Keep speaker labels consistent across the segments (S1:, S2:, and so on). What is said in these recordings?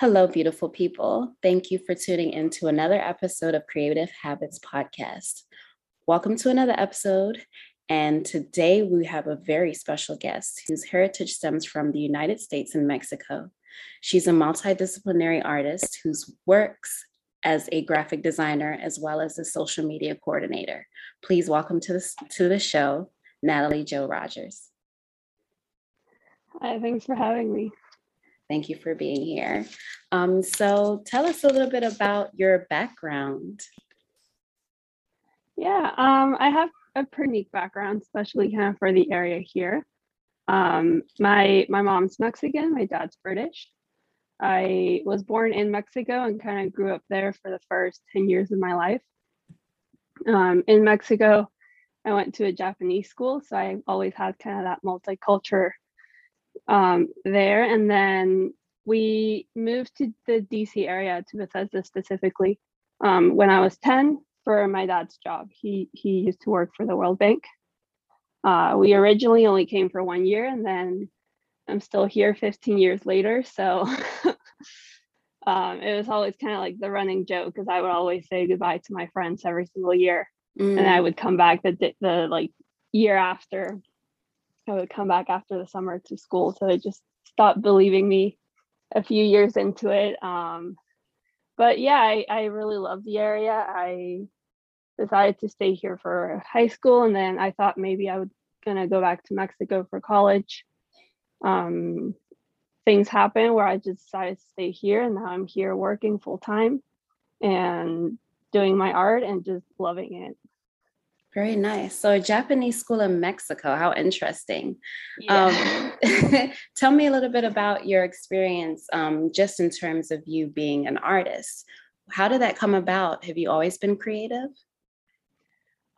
S1: Hello, beautiful people. Thank you for tuning in to another episode of Creative Habits Podcast. Welcome to another episode. And today we have a very special guest whose heritage stems from the United States and Mexico. She's a multidisciplinary artist whose works as a graphic designer as well as a social media coordinator. Please welcome to the, to the show, Natalie Jo Rogers.
S2: Hi, thanks for having me.
S1: Thank you for being here. Um, so tell us a little bit about your background.
S2: Yeah, um, I have a pretty unique background, especially kind of for the area here. Um, my my mom's Mexican, my dad's British. I was born in Mexico and kind of grew up there for the first 10 years of my life. Um, in Mexico, I went to a Japanese school, so I always had kind of that multicultural um, there. And then we moved to the DC area to Bethesda specifically um, when I was 10 for my dad's job. He, he used to work for the World Bank. Uh, we originally only came for one year and then I'm still here 15 years later. So um, it was always kind of like the running joke because I would always say goodbye to my friends every single year. Mm. And I mm. would come back the, the like year after I would come back after the summer to school. So they just stopped believing me a few years into it. Um, but yeah, I, I really love the area. I decided to stay here for high school and then I thought maybe I was gonna go back to Mexico for college. Um, things happened where I just decided to stay here and now I'm here working full time and doing my art and just loving it.
S1: Very nice. So, a Japanese school in Mexico. How interesting. Yeah. Um, tell me a little bit about your experience, um, just in terms of you being an artist. How did that come about? Have you always been creative?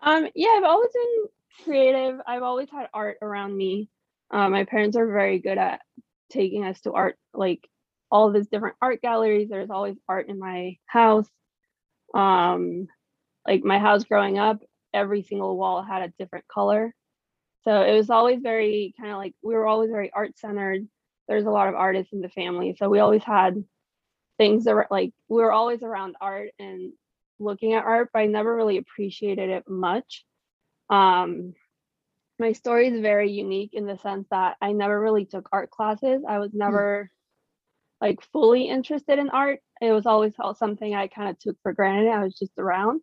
S2: Um, yeah, I've always been creative. I've always had art around me. Uh, my parents are very good at taking us to art, like all these different art galleries. There's always art in my house. Um, like my house growing up, every single wall had a different color. So it was always very kind of like we were always very art centered. There's a lot of artists in the family. So we always had things that were like we were always around art and looking at art, but I never really appreciated it much. Um, my story is very unique in the sense that I never really took art classes. I was hmm. never like fully interested in art. It was always something I kind of took for granted. I was just around.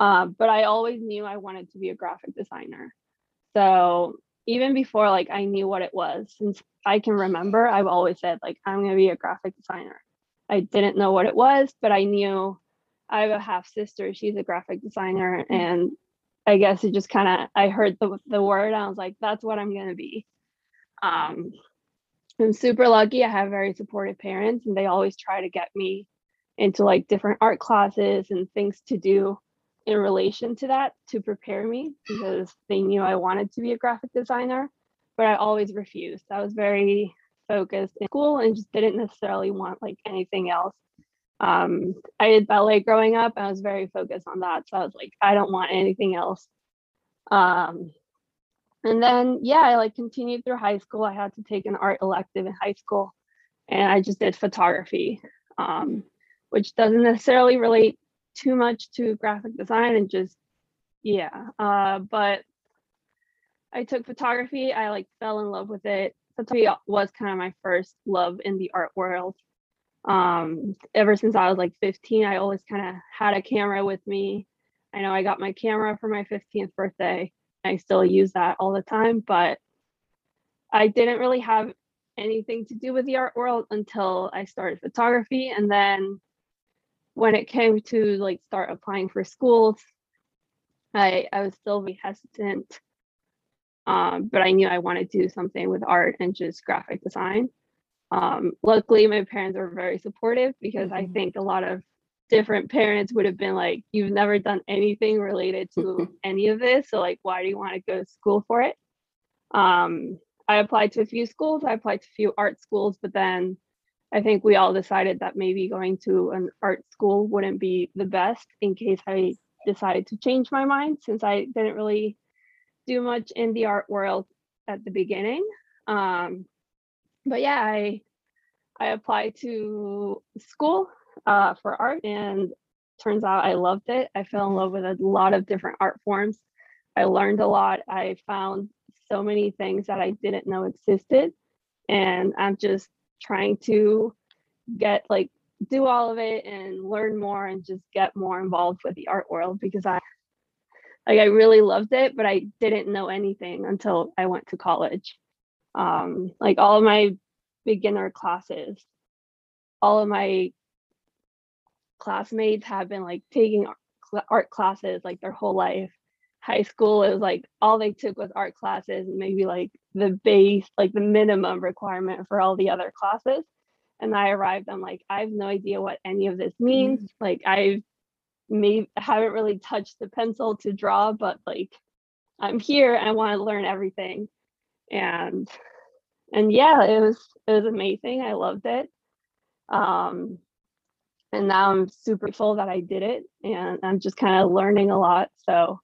S2: Uh, but I always knew I wanted to be a graphic designer. So even before like I knew what it was, since I can remember, I've always said like I'm gonna be a graphic designer. I didn't know what it was, but I knew I have a half sister. She's a graphic designer, and I guess it just kind of I heard the the word. I was like, that's what I'm gonna be. Um, I'm super lucky. I have very supportive parents, and they always try to get me into like different art classes and things to do in relation to that to prepare me because they knew I wanted to be a graphic designer, but I always refused. I was very focused in school and just didn't necessarily want like anything else. Um, I did ballet growing up. I was very focused on that. So I was like, I don't want anything else. Um, and then, yeah, I like continued through high school. I had to take an art elective in high school and I just did photography, um, which doesn't necessarily relate too much to graphic design and just yeah uh, but i took photography. I like fell in love with it. Photography was kind of my first love in the art world. Um, ever since i was like 15 i always kind of had a camera with me. I know i got my camera for my 15th birthday. I still use that all the time but i didn't really have anything to do with the art world until i started photography and then when it came to like start applying for schools, I I was still very hesitant. Um, but I knew I wanted to do something with art and just graphic design. Um, luckily, my parents were very supportive because I
S1: Mhm.
S2: think a lot of different parents would have been like, "You've never done anything related to any of this, so like, why do you want to go to school for it?" Um, I applied to a few schools. I applied to a few art schools, but then I think we all decided that maybe going to an art school wouldn't be the best in case I decided to change my mind since I didn't really do much in the art world at the beginning. Um, but yeah, I I applied to school uh, for art, and turns out I loved it. I fell in love with a lot of different art forms. I learned a lot. I found so many things that I didn't know existed, and I'm just trying to get like do all of it and learn more and just get more involved with the art world because I like I really loved it, but I didn't know anything until I went to college. Um, like all of my beginner classes, all of my classmates have been like taking art- classes like their whole life. High school, it was like all they took was art classes, and maybe like the base, like the minimum requirement for all the other classes. And I arrived, I'm like, I have no idea what any of this means. Like I've may haven't really touched the pencil to draw, but like I'm here I want to learn everything. And and yeah, it was it was amazing. I loved it. Um and now I'm super full that I did it and I'm just kind of learning a lot. So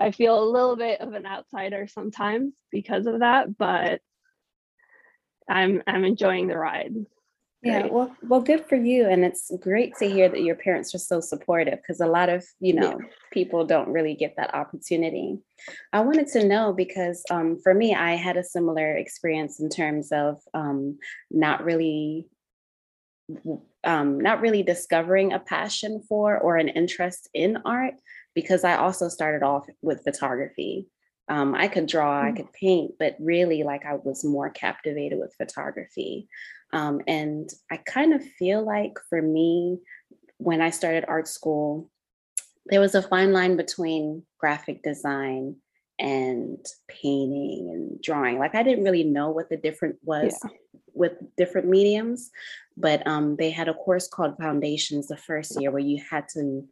S2: I feel a little bit of an outsider sometimes because of that, but I'm I'm enjoying the ride.
S1: Yeah,
S2: Great.
S1: well, well, good for you, and it's great to hear that your parents are so supportive because a lot of you
S2: Yeah.
S1: know people don't really get that opportunity. I wanted to know because um, for me, I had a similar experience in terms of um, not really um, not really discovering a passion for or an interest in art because I also started off with photography. Um, I could draw, I
S2: Mm.
S1: could paint, but really, like I was more captivated with photography. Um, and I kind of feel like for me, when I started art school, there was a fine line between graphic design and painting and drawing. Like I didn't really know what the difference was with different mediums, but um, they had a course called Foundations the first year where you had to,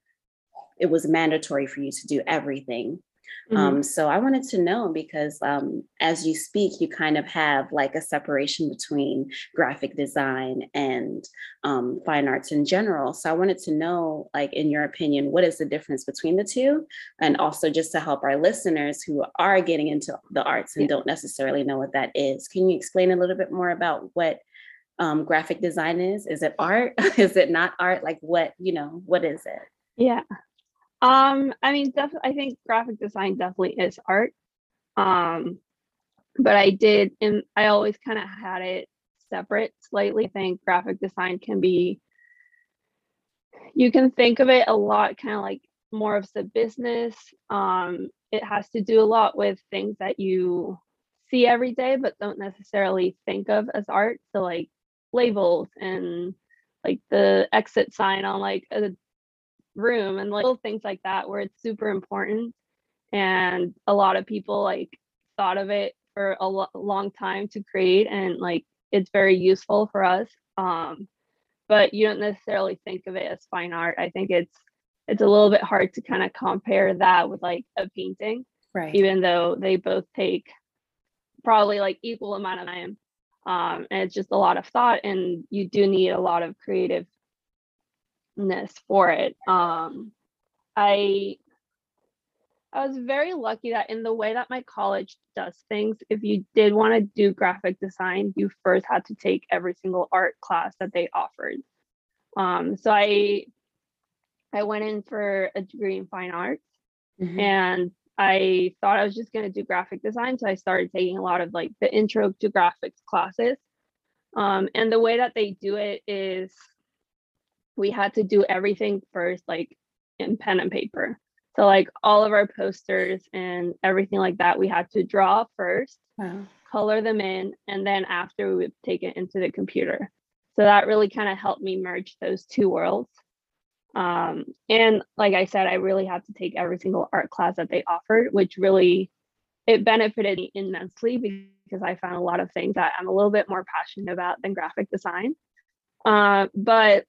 S1: it was mandatory for you to do everything.
S2: Mhm.
S1: Um, so I wanted to know because um, as you speak, you kind of have like a separation between graphic design and um, fine arts in general. So I wanted to know, like, in your opinion, what is the difference between the two? And also just to help our listeners who are getting into the arts and
S2: Yeah.
S1: don't necessarily know what that is. Can you explain a little bit more about what um, graphic design is? Is it art? is it not art? Like what, you know, what is it?
S2: Yeah. Um, I mean, definitely, I think graphic design definitely is art. Um, but I did, and I always kind of had it separate slightly. I think graphic design can be, you can think of it a lot kind of like more of the business. Um, it has to do a lot with things that you see every day, but don't necessarily think of as art. So, like labels and like the exit sign on like a room and little things like that where it's super important and a lot of people like thought of it for a lo- long time to create and like it's very useful for us um but you don't necessarily think of it as fine art i think it's it's a little bit hard to kind of compare that with like a painting
S1: Right.
S2: even though they both take probably like equal amount of time um and it's just a lot of thought and you do need a lot of creativeness for it um i i was very lucky that in the way that my college does things if you did want to do graphic design you first had to take every single art class that they offered um so i i went in for a degree in fine arts
S1: Mhm.
S2: and I thought I was just going to do graphic design. So I started taking a lot of like the intro to graphics classes. Um, and the way that they do it is we had to do everything first, like in pen and paper. So, like all of our posters and everything like that, we had to draw first,
S1: Wow.
S2: color them in, and then after we would take it into the computer. So that really kind of helped me merge those two worlds. Um, and like I said, I really had to take every single art class that they offered, which really it benefited me immensely because I found a lot of things that I'm a little bit more passionate about than graphic design. Uh, but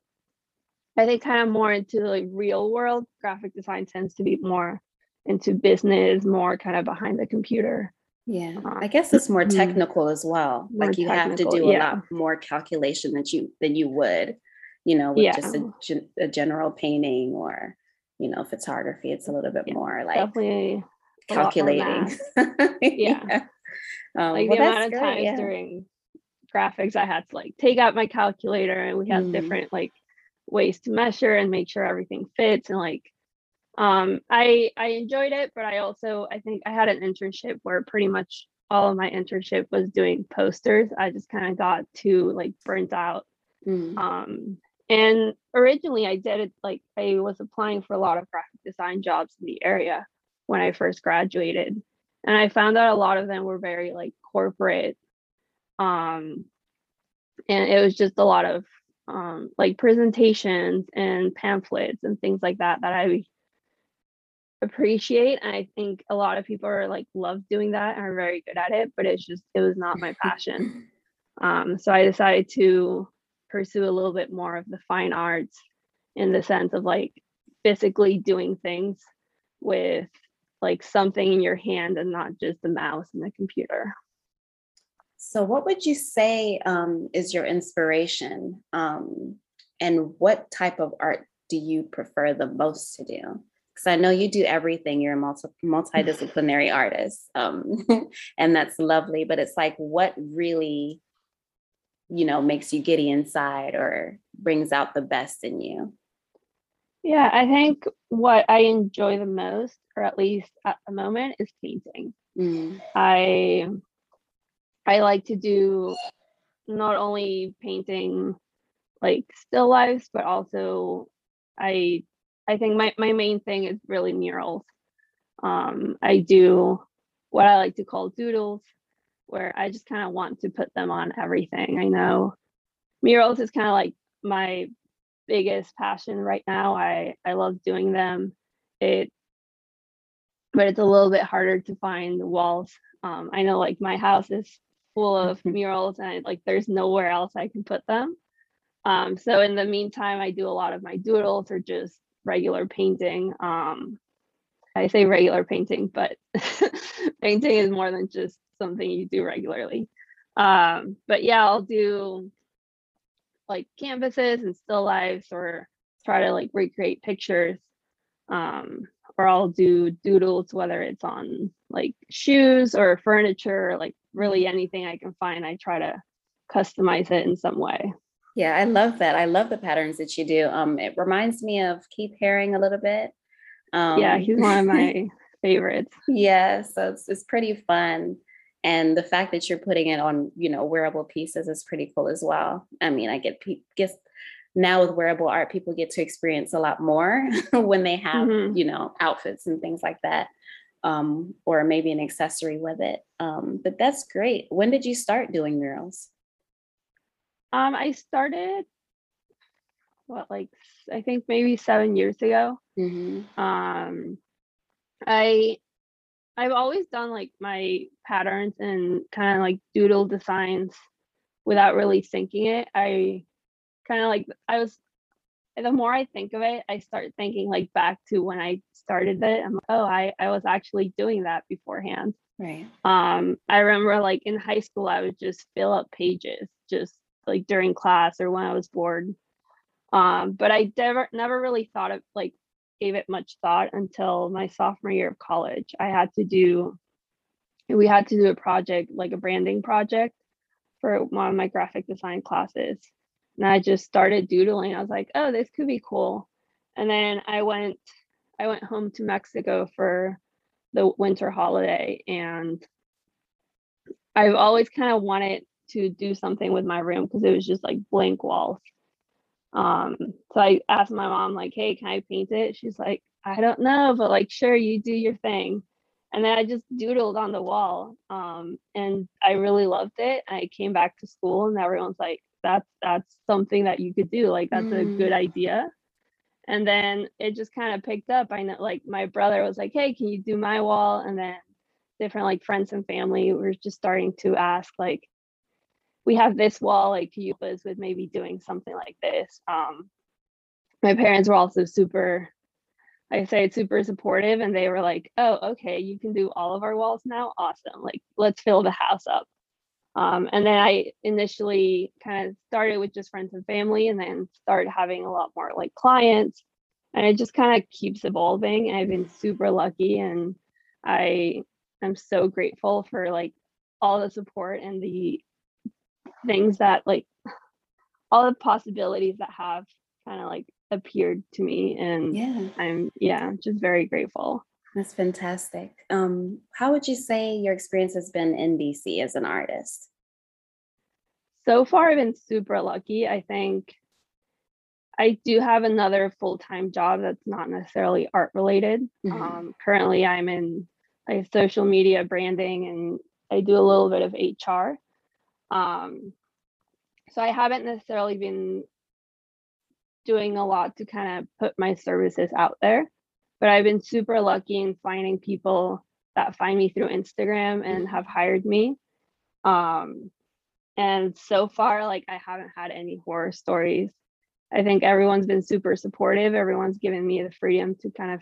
S2: I think kind of more into like real world graphic design tends to be more into business, more kind of behind the computer.
S1: Yeah, I guess it's more mm-hmm. technical as well. Like you have to do a yeah. lot more calculation than you than you would, you know, with yeah. just a, a, general painting or you know photography. It's a little bit yeah, more like
S2: definitely
S1: calculating.
S2: yeah. Um, like well, the amount of times during graphics, I had to like take out my calculator, and we had mm. different like ways to measure and make sure everything fits and like um i i enjoyed it but i also i think i had an internship where pretty much all of my internship was doing posters i just kind of got too like burnt out mm. um and originally i did it like i was applying for a lot of graphic design jobs in the area when i first graduated and i found out a lot of them were very like corporate um and it was just a lot of um, like presentations and pamphlets and things like that that I appreciate. I think a lot of people are like love doing that and are very good at it, but it's just it was not my passion. Um, so I decided to pursue a little bit more of the fine arts in the sense of like physically doing things with like something in your hand and not just the mouse and the computer.
S1: So, what would you say um, is your inspiration? Um, and what type of art do you prefer the most to do? Because I know you do everything, you're a multi- multidisciplinary artist, um, and that's lovely. But it's like, what really, you know, makes you giddy inside or brings out the best in you?
S2: Yeah, I think what I enjoy the most, or at least at the moment, is painting. Mm. I I like to do not only painting like still lifes, but also I I think my, my main thing is really murals. Um, I do what I like to call doodles, where I just kind of want to put them on everything. I know murals is kind of like my biggest passion right now. I I love doing them. It but it's a little bit harder to find the walls. Um, I know like my house is full of murals and like there's nowhere else I can put them. Um, so in the meantime, I do a lot of my doodles or just regular painting. Um, I say regular painting, but painting is more than just something you do regularly. Um, but yeah, I'll do like canvases and still lives or try to like recreate pictures. Um, or I'll do doodles, whether it's on like shoes or furniture, like really anything I can find. I try to customize it in some way.
S1: Yeah, I love that. I love the patterns that you do. Um, it reminds me of Keith Haring a little bit.
S2: Um, yeah, he's one of my favorites.
S1: Yeah, so it's it's pretty fun, and the fact that you're putting it on, you know, wearable pieces is pretty cool as well. I mean, I get guess now with wearable art, people get to experience a lot more when they have, mm-hmm. you know, outfits and things like that, um, or maybe an accessory with it. Um, but that's great. When did you start doing murals?
S2: Um, I started what like I think maybe seven years ago. Mm-hmm. Um, I I've always done like my patterns and kind of like doodle designs without really thinking it. I kind of like I was the more I think of it, I start thinking like back to when I started it. I'm like, oh, I, I was actually doing that beforehand.
S1: Right.
S2: Um, I remember like in high school, I would just fill up pages just like during class or when I was bored. Um, but I never never really thought of like gave it much thought until my sophomore year of college. I had to do we had to do a project like a branding project for one of my graphic design classes and I just started doodling. I was like, oh, this could be cool. And then I went I went home to Mexico for the winter holiday and I've always kind of wanted to do something with my room because it was just like blank walls. Um, so I asked my mom, like, hey, can I paint it? She's like, I don't know, but like, sure, you do your thing. And then I just doodled on the wall. Um, and I really loved it. I came back to school and everyone's like, that's that's something that you could do like that's mm. a good mm. idea. And then it just kind of picked up. I know like my brother was like hey can you do my wall? And then different like friends and family were just starting to ask like we have this wall like can you help us with maybe doing something like this? Um my parents were also super I say it's super supportive and they were like oh okay you can do all of our walls now? Awesome. Like let's fill the house up um, and then I initially kind of started with just friends and family and then started having a lot more like clients. And it just kind of keeps evolving. I've been super lucky and I am so grateful for like all the support and the things that like all the possibilities that have kind of like appeared to me and yeah. I'm yeah just very grateful.
S1: That's fantastic. Um how would you say your experience has been in dc as an artist
S2: so far i've been super lucky i think I do have another full time job that's not necessarily art related. Mm-hmm. Um, currently, I'm in like social media branding and I do a little bit of HR. Um, so I haven't necessarily been doing a lot to kind of put my services out there, but I've been super lucky in finding people that find me through Instagram and have hired me. Um, and so far, like I haven't had any horror stories I think everyone's been super supportive. Everyone's given me the freedom to kind of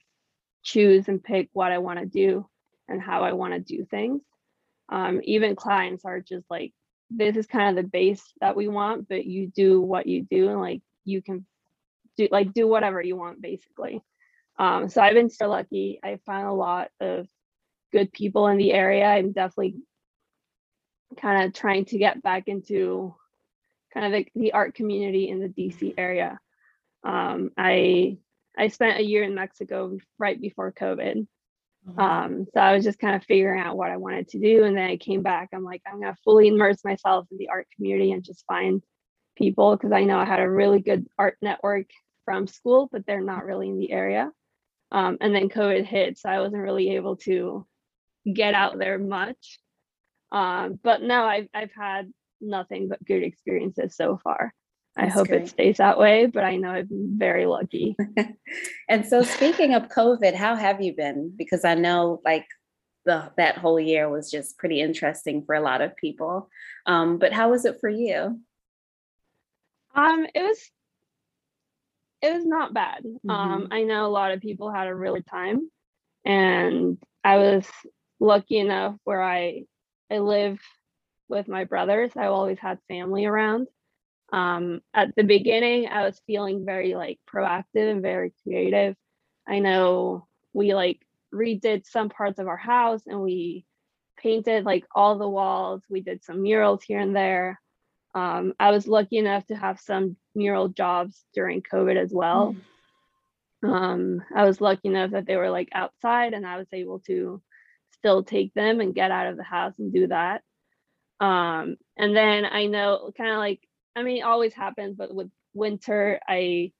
S2: choose and pick what I want to do and how I want to do things. Um, even clients are just like, this is kind of the base that we want, but you do what you do and like you can do like do whatever you want basically. Um, so I've been so lucky. I found a lot of good people in the area. I'm definitely kind of trying to get back into kind of the, the art community in the DC area. Um, I I spent a year in Mexico right before COVID. Mm-hmm. Um, so I was just kind of figuring out what I wanted to do. And then I came back. I'm like, I'm gonna fully immerse myself in the art community and just find people because I know I had a really good art network from school, but they're not really in the area. Um, and then COVID hit, so I wasn't really able to get out there much. Um, but no, I've I've had nothing but good experiences so far. That's I hope great. it stays that way, but I know I've been very lucky.
S1: and so speaking of COVID, how have you been? Because I know like the that whole year was just pretty interesting for a lot of people. Um, but how was it for you?
S2: Um, it was it was not bad. Mm-hmm. Um, I know a lot of people had a really time and I was lucky enough where I I live with my brothers. I've always had family around. Um, at the beginning, I was feeling very like proactive and very creative. I know we like redid some parts of our house and we painted like all the walls. We did some murals here and there. Um, I was lucky enough to have some mural jobs during COVID as well. Mm. Um, I was lucky enough that they were like outside and I was able to still take them and get out of the house and do that. Um, and then I know kind of like, I mean, always happens, but with winter, I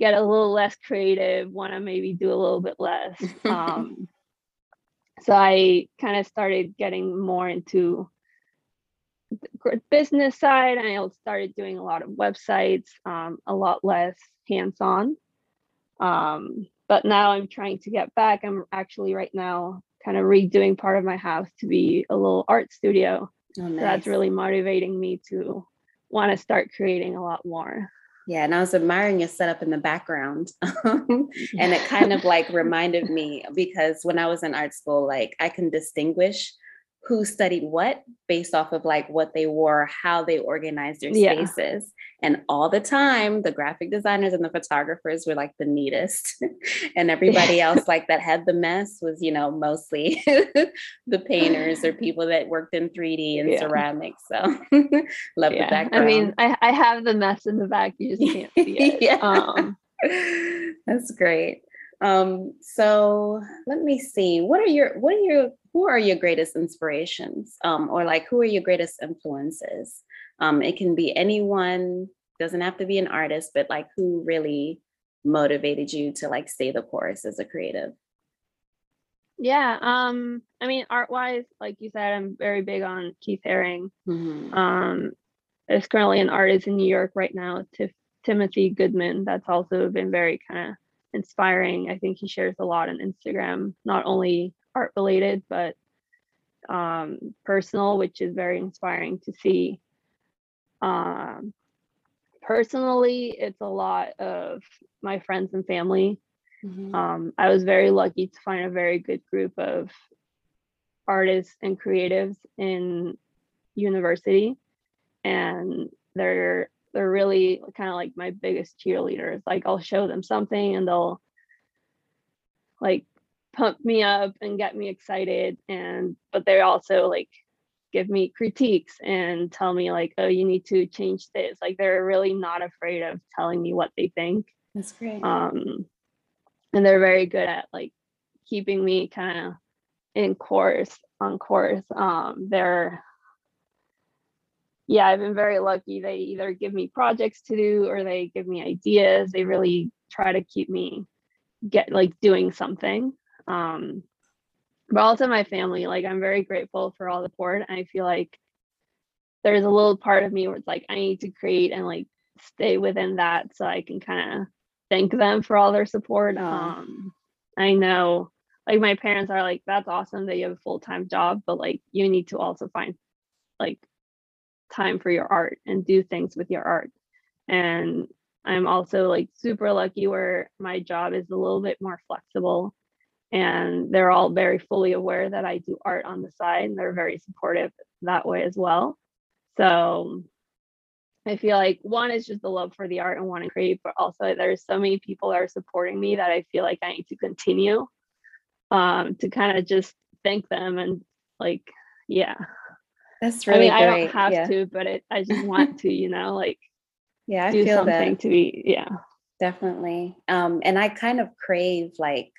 S2: get a little less creative, want to maybe do a little bit less. Um, so I kind of started getting more into the business side. I started doing a lot of websites, um, a lot less hands-on. Um, but now I'm trying to get back. I'm actually right now kind of redoing part of my house to be a little art studio. Oh, nice. so that's really motivating me to want to start creating a lot more.
S1: Yeah, and I was admiring your setup in the background. Um, and it kind of like reminded me because when I was in art school, like I can distinguish who studied what based off of like what they wore, how they organized their spaces. Yeah. And all the time, the graphic designers and the photographers were like the neatest. and everybody else, like that had the mess, was, you know, mostly the painters or people that worked in 3D and yeah. ceramics. So love yeah. the background.
S2: I mean, I, I have the mess in the back. You just can't see it. yeah. Um,
S1: That's great. Um, so let me see. What are your what are your who are your greatest inspirations? Um, or like who are your greatest influences? Um, it can be anyone, doesn't have to be an artist, but like who really motivated you to like stay the course as a creative?
S2: Yeah, um, I mean, art wise, like you said, I'm very big on Keith Haring. Mm-hmm. Um, there's currently an artist in New York right now, Tiff- Timothy Goodman, that's also been very kind of inspiring. I think he shares a lot on Instagram, not only art related, but um, personal, which is very inspiring to see. Um, personally, it's a lot of my friends and family.
S1: Mhm.
S2: Um, I was very lucky to find a very good group of artists and creatives in university, and they're they're really kind of like my biggest cheerleaders. Like I'll show them something and they'll like pump me up and get me excited and but they also like give me critiques and tell me like oh you need to change this. Like they're really not afraid of telling me what they think.
S1: That's great.
S2: um and they're very good at like keeping me kind of in course on course. Um they're yeah i've been very lucky. They either give me projects to do or they give me ideas. They really try to keep me get like doing something um but also my family like i'm very grateful for all the support. I feel like there's a little part of me where it's like i need to create and like stay within that so i can kind of thank them for all their support. Um i know like my parents are like that's awesome that you have a full-time job but like you need to also find like time for your art and do things with your art. And i'm also like super lucky where my job is a little bit more flexible and they're all very fully aware that i do art on the side and they're very supportive that way as well so i feel like one is just the love for the art and want to create but also there's so many people that are supporting me that i feel like i need to continue um to kind of just thank them and like yeah
S1: That's really I
S2: mean, I don't have
S1: yeah.
S2: to, but it, I just want to, you know, like
S1: Yeah, I
S2: do
S1: feel
S2: something
S1: that.
S2: to be, yeah.
S1: Definitely. Um, and I kind of crave like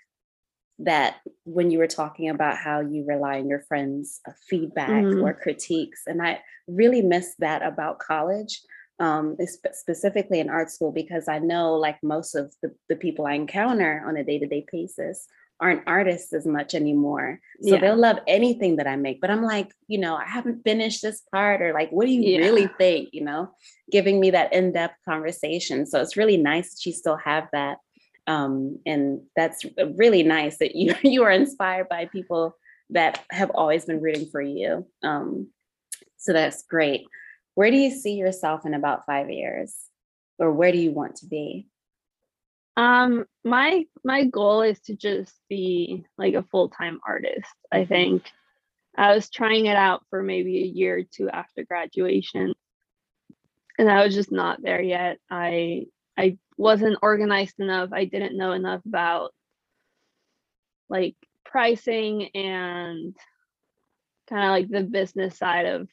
S1: that when you were talking about how you rely on your friends' uh, feedback
S2: Mhm.
S1: or critiques. And I really miss that about college, um, specifically in art school, because I know like most of the, the people I encounter on a day to day basis aren't artists as much anymore. So
S2: Yeah.
S1: they'll love anything that I make. But I'm like, you know, I haven't finished this part, or like, what do you
S2: Yeah.
S1: really think? You know, giving me that in depth conversation. So it's really nice that you still have that um, and that's really nice that you you are inspired by people that have always been rooting for you. Um, so that's great. Where do you see yourself in about five years, or where do you want to be?
S2: Um, my my goal is to just be like a full-time artist. I
S1: Mhm.
S2: think I was trying it out for maybe a year or two after graduation. And I was just not there yet. I I wasn't organized enough. I didn't know enough about like pricing and kind of like the business side of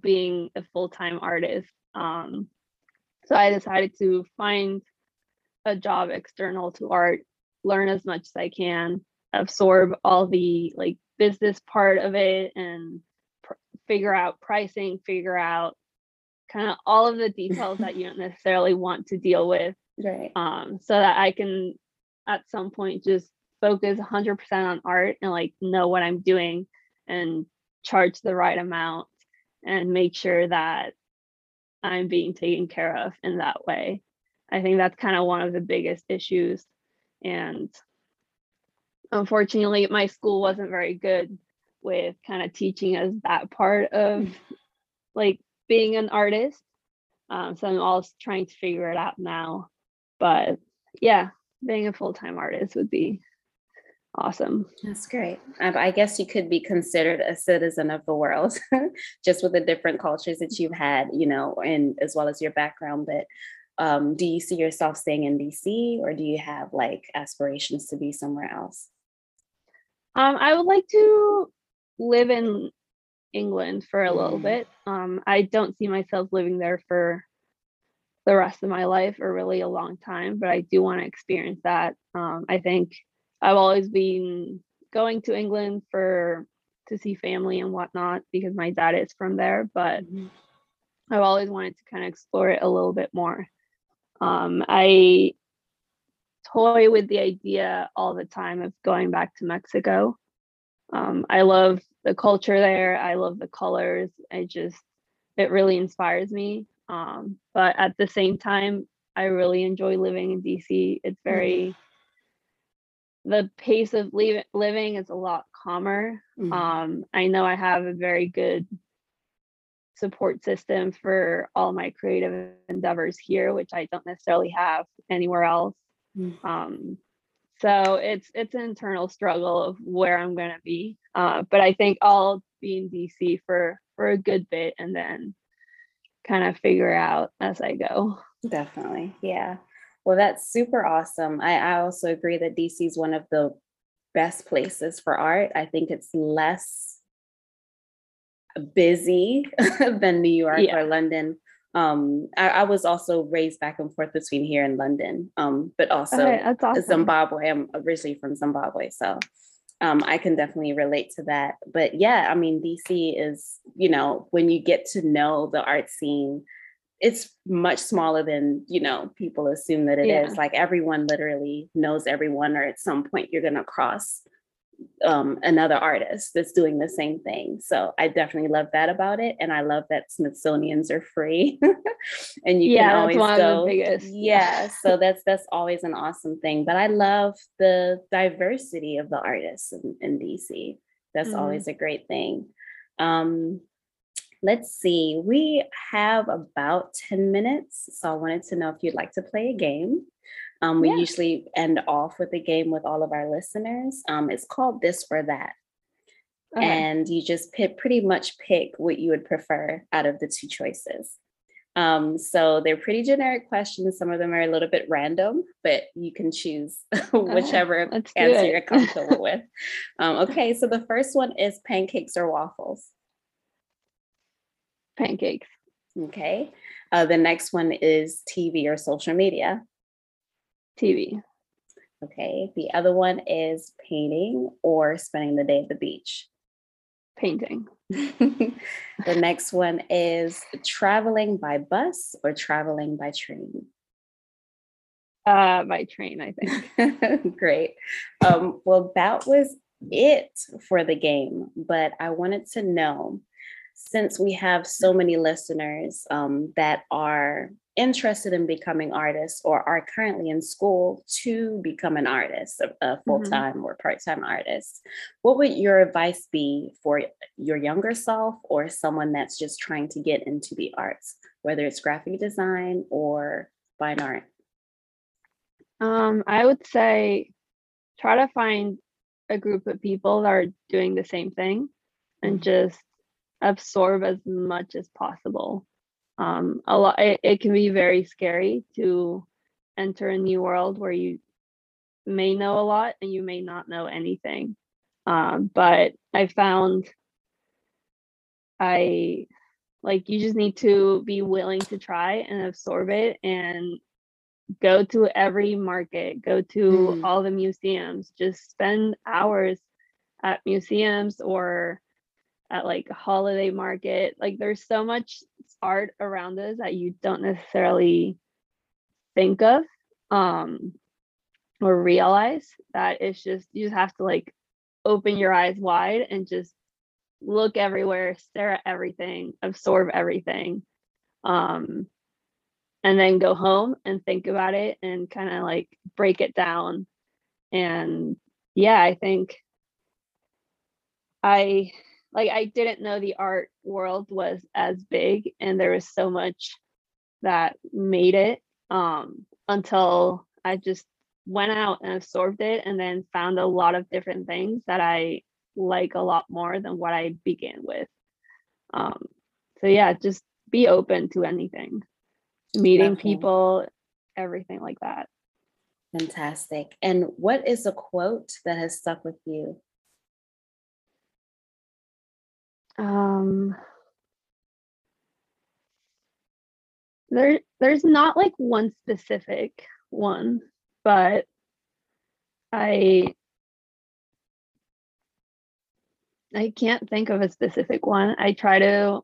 S2: being a full-time artist. Um, so I decided to find a job external to art, learn as much as I can, absorb all the like business part of it and pr- figure out pricing, figure out kind of all of the details that you don't necessarily want to deal with
S1: Right.
S2: um, so that I can at some point just focus 100% on art and like know what I'm doing and charge the right amount and make sure that I'm being taken care of in that way. I think that's kind of one of the biggest issues. And unfortunately, my school wasn't very good with kind of teaching us that part of like being an artist. Um, so I'm all trying to figure it out now. But yeah, being a full time artist would be awesome.
S1: That's great. I, I guess you could be considered a citizen of the world, just with the different cultures that you've had, you know, and as well as your background. But um, do you see yourself staying in DC, or do you have like aspirations to be somewhere else?
S2: Um, I would like to live in England for a little
S1: Mm.
S2: bit. Um, I don't see myself living there for the rest of my life or really a long time, but I do want to experience that. Um, I think I've always been going to England for to see family and whatnot because my dad is from there, but I've always wanted to kind of explore it a little bit more. Um, I toy with the idea all the time of going back to Mexico. Um, I love the culture there. I love the colors. I just, it really inspires me. Um, but at the same time, I really enjoy living in DC. It's very, the pace of leave, living is a lot calmer.
S1: Mhm.
S2: Um, I know I have a very good support system for all my creative endeavors here, which I don't necessarily have anywhere else.
S1: Mhm.
S2: Um, so it's it's an internal struggle of where I'm gonna be. Uh, but I think I'll be in DC for for a good bit and then kind of figure out as I go.
S1: Definitely. Yeah. Well, that's super awesome. I, I also agree that DC is one of the best places for art. I think it's less busy than New York
S2: Yeah.
S1: or London. Um, I, I was also raised back and forth between here and London, um, but also
S2: Okay, awesome.
S1: Zimbabwe. I'm originally from Zimbabwe, so um, I can definitely relate to that. But yeah, I mean, DC is, you know, when you get to know the art scene, it's much smaller than, you know, people assume that it is.
S2: Yeah.
S1: Like everyone literally knows everyone, or at some point you're going to cross um, another artist that's doing the same thing. So I definitely love that about it. And I love that Smithsonian's are free and you
S2: Yeah,
S1: can always
S2: one of the
S1: go.
S2: biggest.
S1: Yeah. so that's that's always an awesome thing. But I love the diversity of the artists in, in DC. That's
S2: Mhm.
S1: always a great thing. Um, let's see. We have about 10 minutes. So I wanted to know if you'd like to play a game. Um, we
S2: Yeah.
S1: usually end off with a game with all of our listeners. Um, it's called This or That.
S2: Okay.
S1: And you just pick, pretty much pick what you would prefer out of the two choices. Um, so they're pretty generic questions. Some of them are a little bit random, but you can choose whichever
S2: let's
S1: answer you're comfortable with. Um, okay, so the first one is pancakes or waffles.
S2: Pancakes.
S1: Okay. Uh, the next one is TV or social media.
S2: TV.
S1: Okay. The other one is painting or spending the day at the beach.
S2: Painting.
S1: the next one is traveling by bus or traveling by train.
S2: Uh by train, I think.
S1: Great. Um, well, that was it for the game, but I wanted to know since we have so many listeners um, that are interested in becoming artists or are currently in school to become an artist, a, a full time or part time artist, what would your advice be for your younger self or someone that's just trying to get into the arts, whether it's graphic design or fine art?
S2: Um, I would say try to find a group of people that are doing the same thing and
S1: Mhm.
S2: just absorb as much as possible. Um, a lot it, it can be very scary to enter a new world where you may know a lot and you may not know anything. Um, but I found I like you just need to be willing to try and absorb it and go to every market, go to
S1: Mm.
S2: all the museums, just spend hours at museums or at like holiday market. Like there's so much art around us that you don't necessarily think of um or realize that it's just you just have to like open your eyes wide and just look everywhere, stare at everything, absorb everything. Um and then go home and think about it and kind of like break it down. And yeah, I think I like I didn't know the art world was as big and there was so much that made it um until I just went out and absorbed it and then found a lot of different things that I like a lot more than what I began with. Um so yeah, just be open to anything. Meeting
S1: Definitely.
S2: people, everything like that.
S1: Fantastic. And what is a quote that has stuck with you?
S2: Um there there's not like one specific one, but I I can't think of a specific one. I try to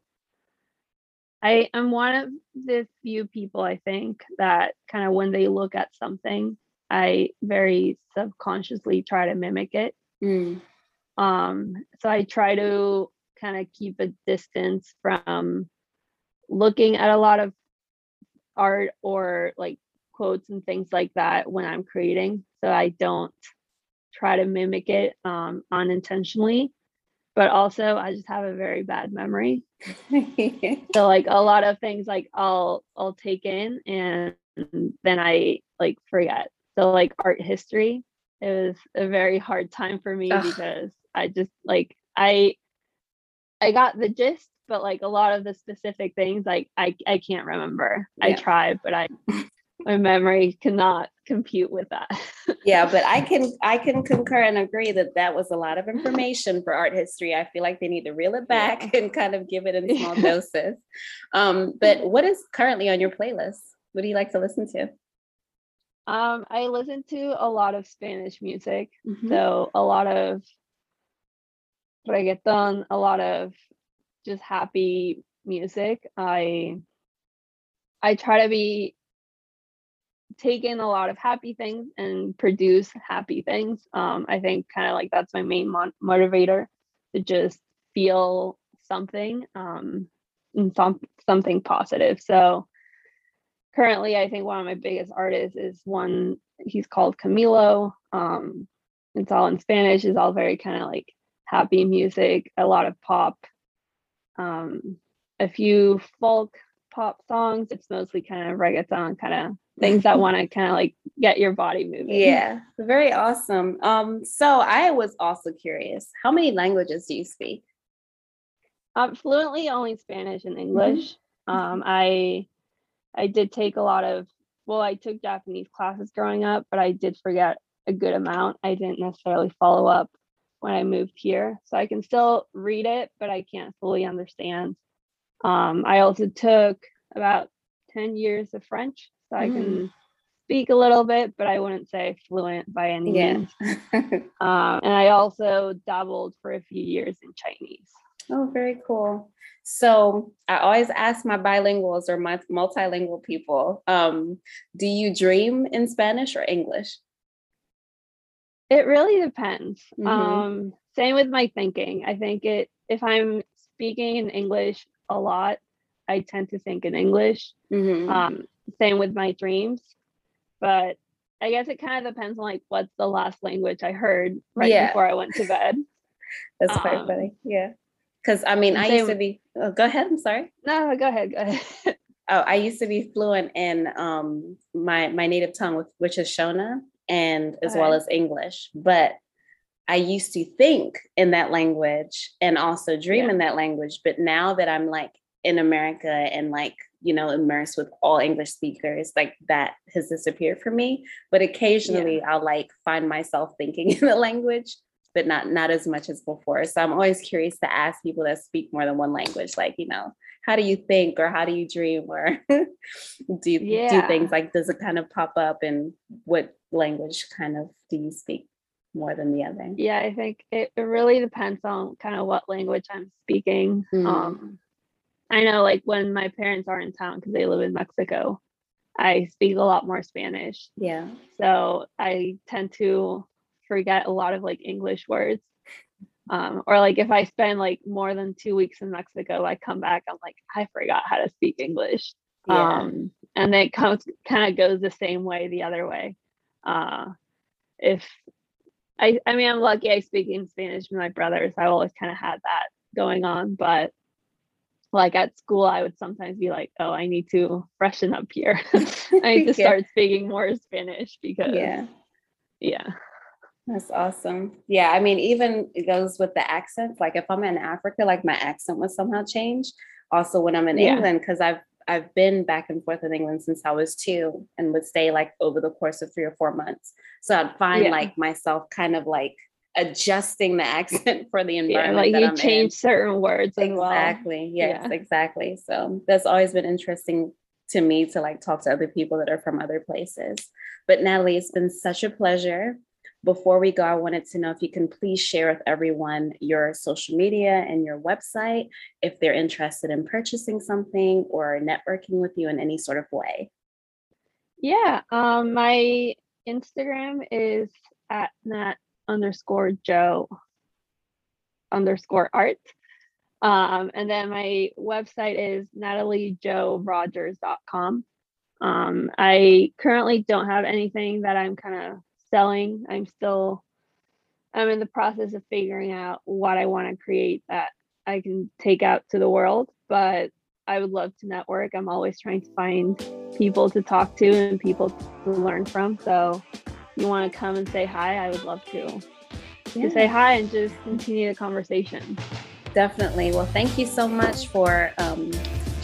S2: I am one of the few people I think that kind of when they look at something, I very subconsciously try to mimic it.
S1: Mm,
S2: Um, so I try to kind of keep a distance from looking at a lot of art or like quotes and things like that when I'm creating. So I don't try to mimic it um, unintentionally. But also, I just have a very bad memory. so like a lot of things like I'll I'll take in and then I like forget. So like art history, it was a very hard time for me Ugh. because I just like I I got the gist, but like a lot of the specific things like I I can't remember. Yeah. I tried, but I my memory cannot compute with that.
S1: yeah, but I can I can concur and agree that that was a lot of information for art history. I feel like they need to reel it back yeah. and kind of give it in small doses. Um, but what is currently on your playlist? What do you like to listen to?
S2: Um, I listen to a lot of Spanish music, mm-hmm. so a lot of reggaeton, a lot of just happy music. I I try to be take in a lot of happy things and produce happy things. Um, I think kind of like that's my main motivator to just feel something um, and some, something positive. So currently, I think one of my biggest artists is one, he's called Camilo. Um, it's all in Spanish, it's all very kind of like happy music, a lot of pop, um, a few folk pop songs. It's mostly kind of reggaeton, kind of things that want to kind of like get your body moving.
S1: Yeah, very awesome. Um, so I was also curious, how many languages do you speak?
S2: Um, fluently only Spanish and English. Mm-hmm. Um, I I did take a lot of well, I took Japanese classes growing up, but I did forget a good amount. I didn't necessarily follow up when I moved here. So I can still read it, but I can't fully understand. Um, I also took about 10 years of French so I can mm. speak a little bit, but I wouldn't say fluent by any yeah. means. um, and I also dabbled for a few years in Chinese.
S1: Oh, very cool. So I always ask my bilinguals or my multilingual people, um, do you dream in Spanish or English?
S2: It really depends. Mm-hmm. Um, same with my thinking. I think it if I'm speaking in English a lot, I tend to think in English. Mm-hmm. Um, same with my dreams. But I guess it kind of depends on like what's the last language I heard right yeah. before I went to bed.
S1: That's quite um, funny. Yeah. Cause I mean, I used to be, oh, go ahead. I'm sorry.
S2: No, go ahead. Go ahead. oh,
S1: I used to be fluent in um, my, my native tongue, which is Shona and as okay. well as English. But I used to think in that language and also dream yeah. in that language. But now that I'm like in America and like you know, immersed with all English speakers, like that has disappeared for me. But occasionally yeah. I'll like find myself thinking in the language, but not not as much as before. So I'm always curious to ask people that speak more than one language, like, you know, how do you think or how do you dream or do yeah. do things like does it kind of pop up and what language kind of do you speak more than the other?
S2: Yeah, I think it, it really depends on kind of what language I'm speaking. Mm. Um I know like when my parents are in town because they live in Mexico, I speak a lot more Spanish.
S1: Yeah.
S2: So I tend to forget a lot of like English words. Um, or like if I spend like more than two weeks in Mexico, I come back, I'm like, I forgot how to speak English. Yeah. Um, and it comes kind of goes the same way the other way. Uh, if I, I mean, I'm lucky I speak in Spanish with my brothers. I always kind of had that going on, but like at school i would sometimes be like oh i need to freshen up here i need to start yeah. speaking more spanish because yeah yeah
S1: that's awesome yeah i mean even it goes with the accents like if i'm in africa like my accent would somehow change also when i'm in yeah. england because i've I've been back and forth in England since I was two and would stay like over the course of three or four months. So I'd find yeah. like myself kind of like adjusting the accent for the environment.
S2: Yeah, like you change in. certain words
S1: exactly. Well. Yes, yeah. exactly. So that's always been interesting to me to like talk to other people that are from other places. But Natalie, it's been such a pleasure. Before we go, I wanted to know if you can please share with everyone your social media and your website if they're interested in purchasing something or networking with you in any sort of way.
S2: Yeah, um, my Instagram is at Nat underscore Jo underscore art. Um, and then my website is nataliejorogers.com. Um, I currently don't have anything that I'm kind of selling. I'm still I'm in the process of figuring out what I want to create that I can take out to the world. But I would love to network. I'm always trying to find people to talk to and people to learn from. So you want to come and say hi, I would love to. Yeah. To say hi and just continue the conversation.
S1: Definitely. Well, thank you so much for um,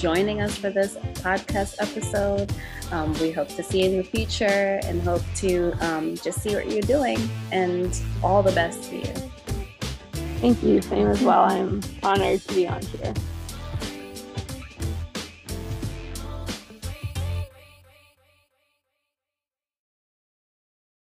S1: joining us for this podcast episode. Um, we hope to see you in the future and hope to um, just see what you're doing and all the best to you.
S2: Thank you. Same as well. I'm honored to be on here.